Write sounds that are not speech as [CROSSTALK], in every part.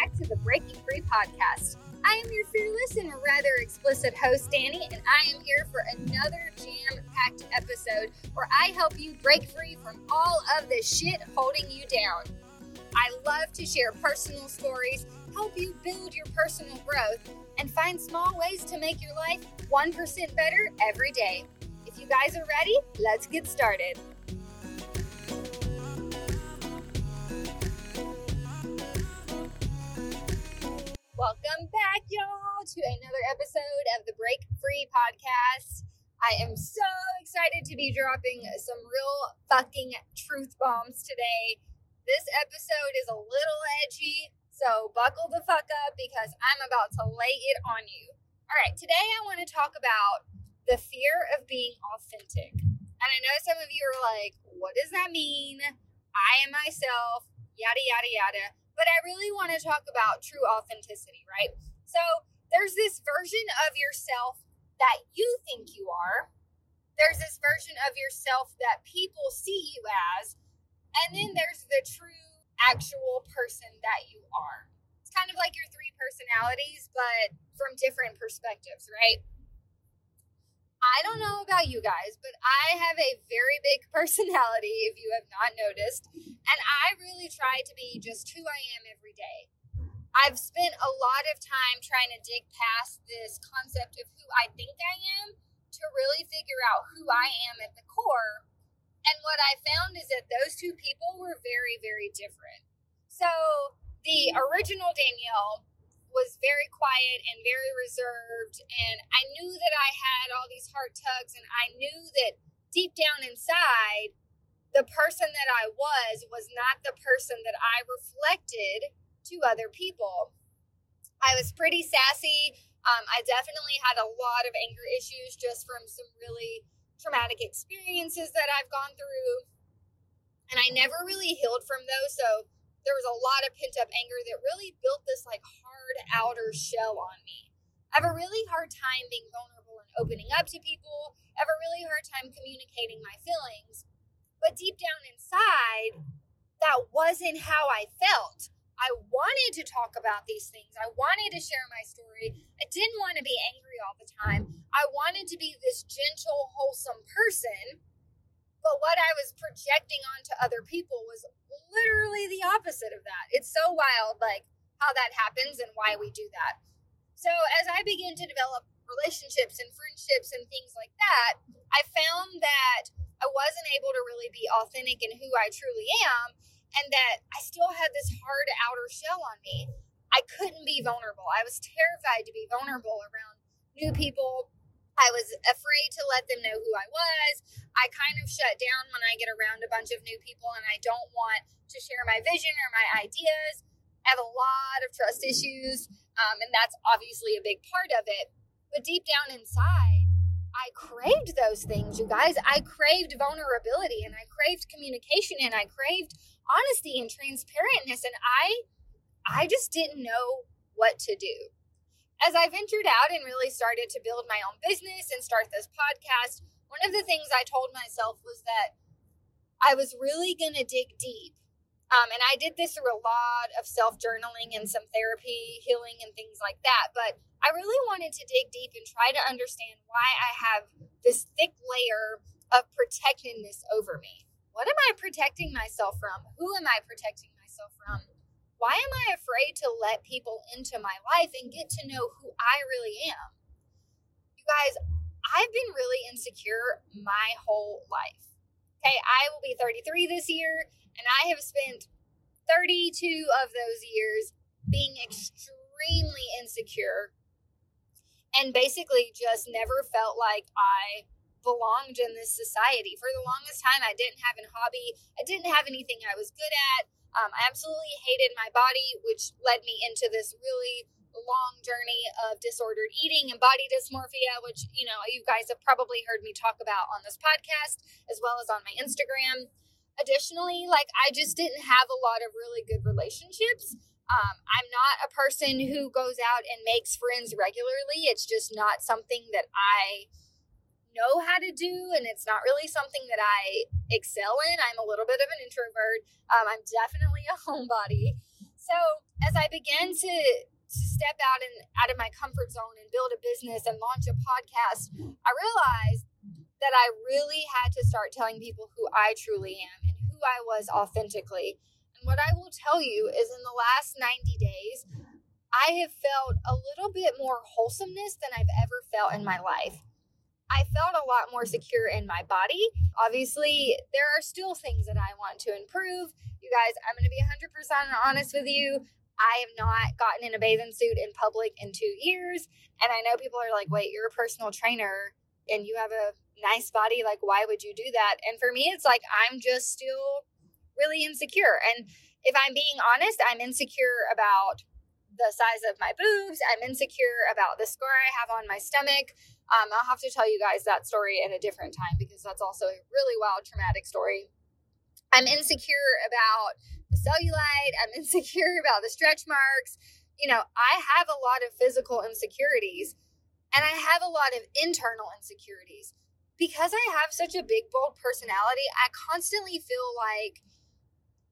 back to the Breaking Free podcast. I am your fearless and rather explicit host, Danny, and I am here for another jam packed episode where I help you break free from all of the shit holding you down. I love to share personal stories, help you build your personal growth, and find small ways to make your life 1% better every day. If you guys are ready, let's get started. Welcome back, y'all, to another episode of the Break Free Podcast. I am so excited to be dropping some real fucking truth bombs today. This episode is a little edgy, so buckle the fuck up because I'm about to lay it on you. All right, today I want to talk about the fear of being authentic. And I know some of you are like, what does that mean? I am myself, yada, yada, yada but I really want to talk about true authenticity, right? So there's this version of yourself that you think you are. There's this version of yourself that people see you as. And then there's the true, actual person that you are. It's kind of like your three personalities, but from different perspectives, right? I don't know about you guys, but I have a very big [LAUGHS] personality, if you have not noticed. And I really try to be just who I am every day. I've spent a lot of time trying to dig past this concept of who I think I am to really figure out who I am at the core. And what I found is that those two people were very, very different. So the original Danielle was very quiet and very reserved. And I knew that I had all these heart tugs, and I knew that deep down inside, the person that I was was not the person that I reflected to other people. I was pretty sassy. Um, I definitely had a lot of anger issues just from some really traumatic experiences that I've gone through. And I never really healed from those. So there was a lot of pent up anger that really built this like hard outer shell on me. I have a really hard time being vulnerable and opening up to people. I have a really hard time communicating my feelings. But deep down inside, that wasn't how I felt. I wanted to talk about these things. I wanted to share my story. I didn't want to be angry all the time. I wanted to be this gentle, wholesome person. But what I was projecting onto other people was literally the opposite of that. It's so wild, like how that happens and why we do that. So, as I begin to develop relationships and friendships and things like that, I found that I wasn't able to really be authentic in who I truly am, and that I still had this hard outer shell on me. I couldn't be vulnerable. I was terrified to be vulnerable around new people. I was afraid to let them know who I was. I kind of shut down when I get around a bunch of new people and I don't want to share my vision or my ideas. I have a lot of trust issues, um, and that's obviously a big part of it. But deep down inside, I craved those things, you guys. I craved vulnerability and I craved communication and I craved honesty and transparentness and I I just didn't know what to do. As I ventured out and really started to build my own business and start this podcast, one of the things I told myself was that I was really going to dig deep um, and I did this through a lot of self journaling and some therapy, healing, and things like that. But I really wanted to dig deep and try to understand why I have this thick layer of protectiveness over me. What am I protecting myself from? Who am I protecting myself from? Why am I afraid to let people into my life and get to know who I really am? You guys, I've been really insecure my whole life. Okay, I will be 33 this year and I have spent 32 of those years being extremely insecure and basically just never felt like I belonged in this society. For the longest time, I didn't have a hobby, I didn't have anything I was good at. Um, I absolutely hated my body, which led me into this really long journey of disordered eating and body dysmorphia, which, you know, you guys have probably heard me talk about on this podcast as well as on my Instagram additionally, like I just didn't have a lot of really good relationships. Um, I'm not a person who goes out and makes friends regularly. It's just not something that I know how to do, and it's not really something that I excel in. I'm a little bit of an introvert. Um, I'm definitely [LAUGHS] a homebody. So as I began to step out and out of my comfort zone and build a business and launch a podcast, I realized that I really had to start telling people who I truly am and who I was authentically. And what I will tell you is in the last 90 days, I have felt a little bit more wholesomeness than I've ever felt in my life. I felt a lot more secure in my body. Obviously, there are still things that I want to improve. You guys, I'm going to be 100% honest with you. I have not gotten in a bathing suit in public in two years. And I know people are like, wait, you're a personal trainer and you have a nice body. Like, why would you do that? And for me, it's like, I'm just still really insecure. And if I'm being honest, I'm insecure about the size of my boobs. I'm insecure about the scar I have on my stomach. Um, I'll have to tell you guys that story at a different time because that's also a really wild, traumatic story. I'm insecure about the cellulite. I'm [LAUGHS] insecure about the stretch marks. You know, I have a lot of physical insecurities and I have a lot of internal insecurities. Because I have such a big, bold personality, I constantly feel like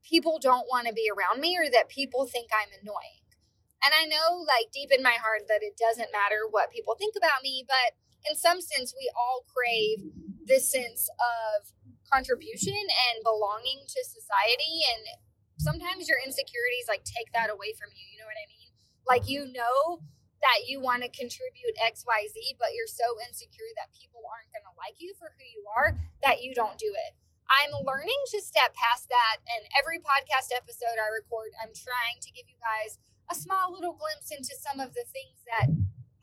people don't want to be around me or that people think I'm annoying. And I know, like, deep in my heart, that it doesn't matter what people think about me, but in some sense, we all crave this sense of contribution and belonging to society. And sometimes your insecurities like take that away from you. You know what I mean? Like, you know that you want to contribute XYZ, but you're so insecure that people aren't going to like you for who you are that you don't do it. I'm learning to step past that. And every podcast episode I record, I'm trying to give you guys a small little glimpse into some of the things that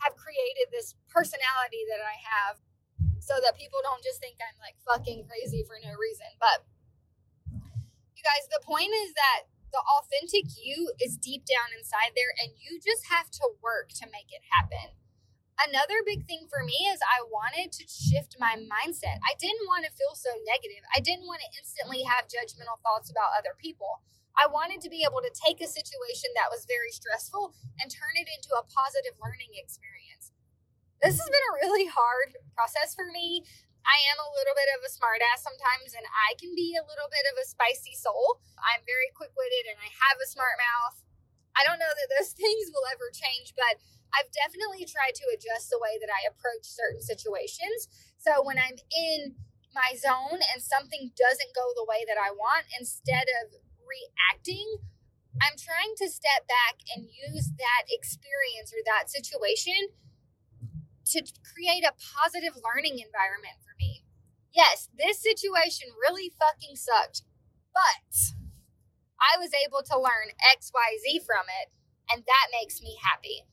have created this personality that I have so that people don't just think I'm like fucking crazy for no reason. But you guys, the point is that the authentic you is deep down inside there and you just have to work to make it happen. Another big thing for me is I wanted to shift my mindset. I didn't want to feel so negative. I didn't want to instantly have judgmental thoughts about other people. I wanted to be able to take a situation that was very stressful and turn it into a positive learning experience. This has been a really hard process for me. I am a little bit of a smartass sometimes, and I can be a little bit of a spicy soul. I'm very quick witted and I have a smart mouth. I don't know that those [LAUGHS] things will ever change, but I've definitely tried to adjust the way that I approach certain situations. So when I'm in my zone and something doesn't go the way that I want, instead of reacting, I'm trying to step back and use that experience or that situation to create a positive learning environment for. Yes, this situation really fucking sucked, but I was able to learn XYZ from it, and that makes me happy.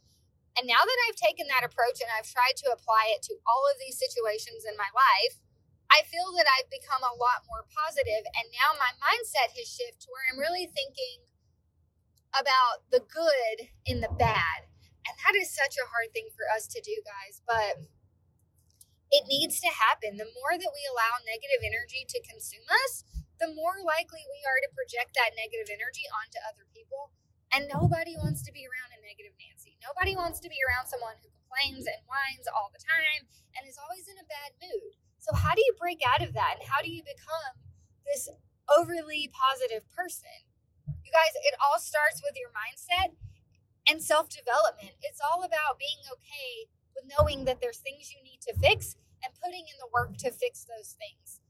And now that I've taken that approach and I've tried to apply it to all of these situations in my life, I feel that I've become a lot more positive, and now my mindset has shifted where I'm really thinking about the good in the bad. And that is such a hard thing for us to do, guys, but it needs to happen. The more that we allow negative energy to consume us, the more likely we are to project that negative energy onto other people. And nobody wants to be around a negative Nancy. Nobody wants to be around someone who complains and whines all the time and is always in a bad mood. So, how do you break out of that? And how do you become this overly positive person? You guys, it all starts with your mindset and self development. It's all about being okay with knowing that there's things you need to fix and putting in the work to fix those things.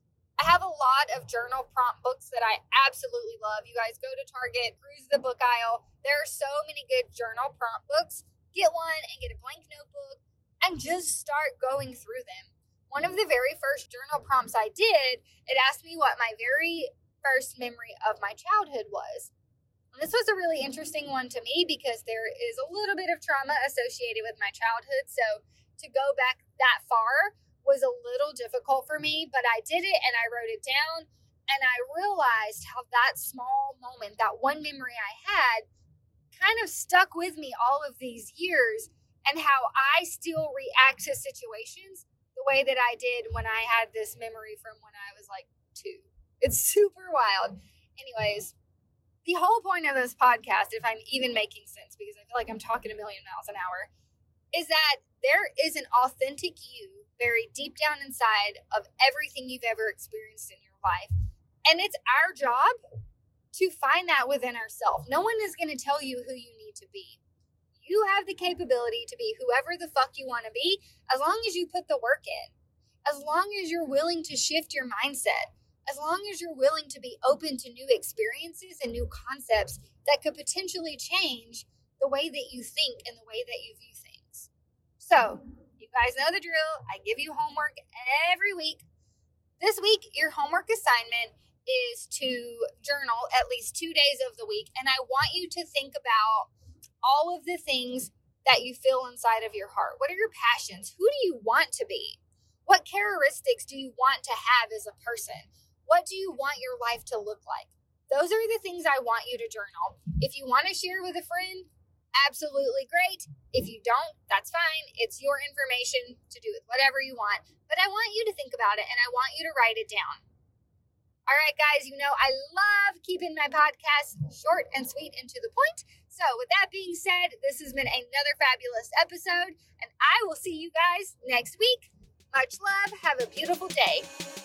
I have a lot of journal prompt books that I absolutely love. You guys go to Target, cruise the book aisle. There are so many good journal prompt books. Get one and get a blank notebook and just start going through them one of the very first journal prompts I did, it asked me what my very first memory of my childhood was. This was a really interesting one to me because there is a little bit of trauma associated with my childhood. So to go back that far was a little difficult for me, but I did it and I wrote it down. And I realized how that small moment, that one memory I had, kind of stuck with me all of these years and how I still react to situations the way that I did when I had this memory from when I was like two. It's super wild. Anyways, the whole point of this podcast, if I'm even making sense, because I feel like I'm talking a million miles an hour, is that there is an authentic you buried deep down inside of everything you've ever experienced in your life. And it's our job to find that within ourselves. No one is going to tell you who you need to be. You have the capability to be whoever the fuck you want to be as long as you put the work in, as long as you're willing to shift your mindset, as long as you're willing to be open to new experiences and new concepts that could potentially change the way that you think and the way that you view things. So, you guys know the drill. I give you homework every week. This week, your homework assignment is to journal at least two days of the week. And I want you to think about all of the things that you feel inside of your heart. What are your passions? Who do you want to be? What characteristics do you want to have as a person? What do you want your life to look like? Those are the things I want you to journal. If you want to share with a friend, absolutely great. If you don't, that's fine. It's your information to do with whatever you want. But I want you to think about it and I want you to write it down. All right, guys, you know I love keeping my podcast short and sweet and to the point. So, with that being said, this has been another fabulous episode, and I will see you guys next week. Much love. Have a beautiful day.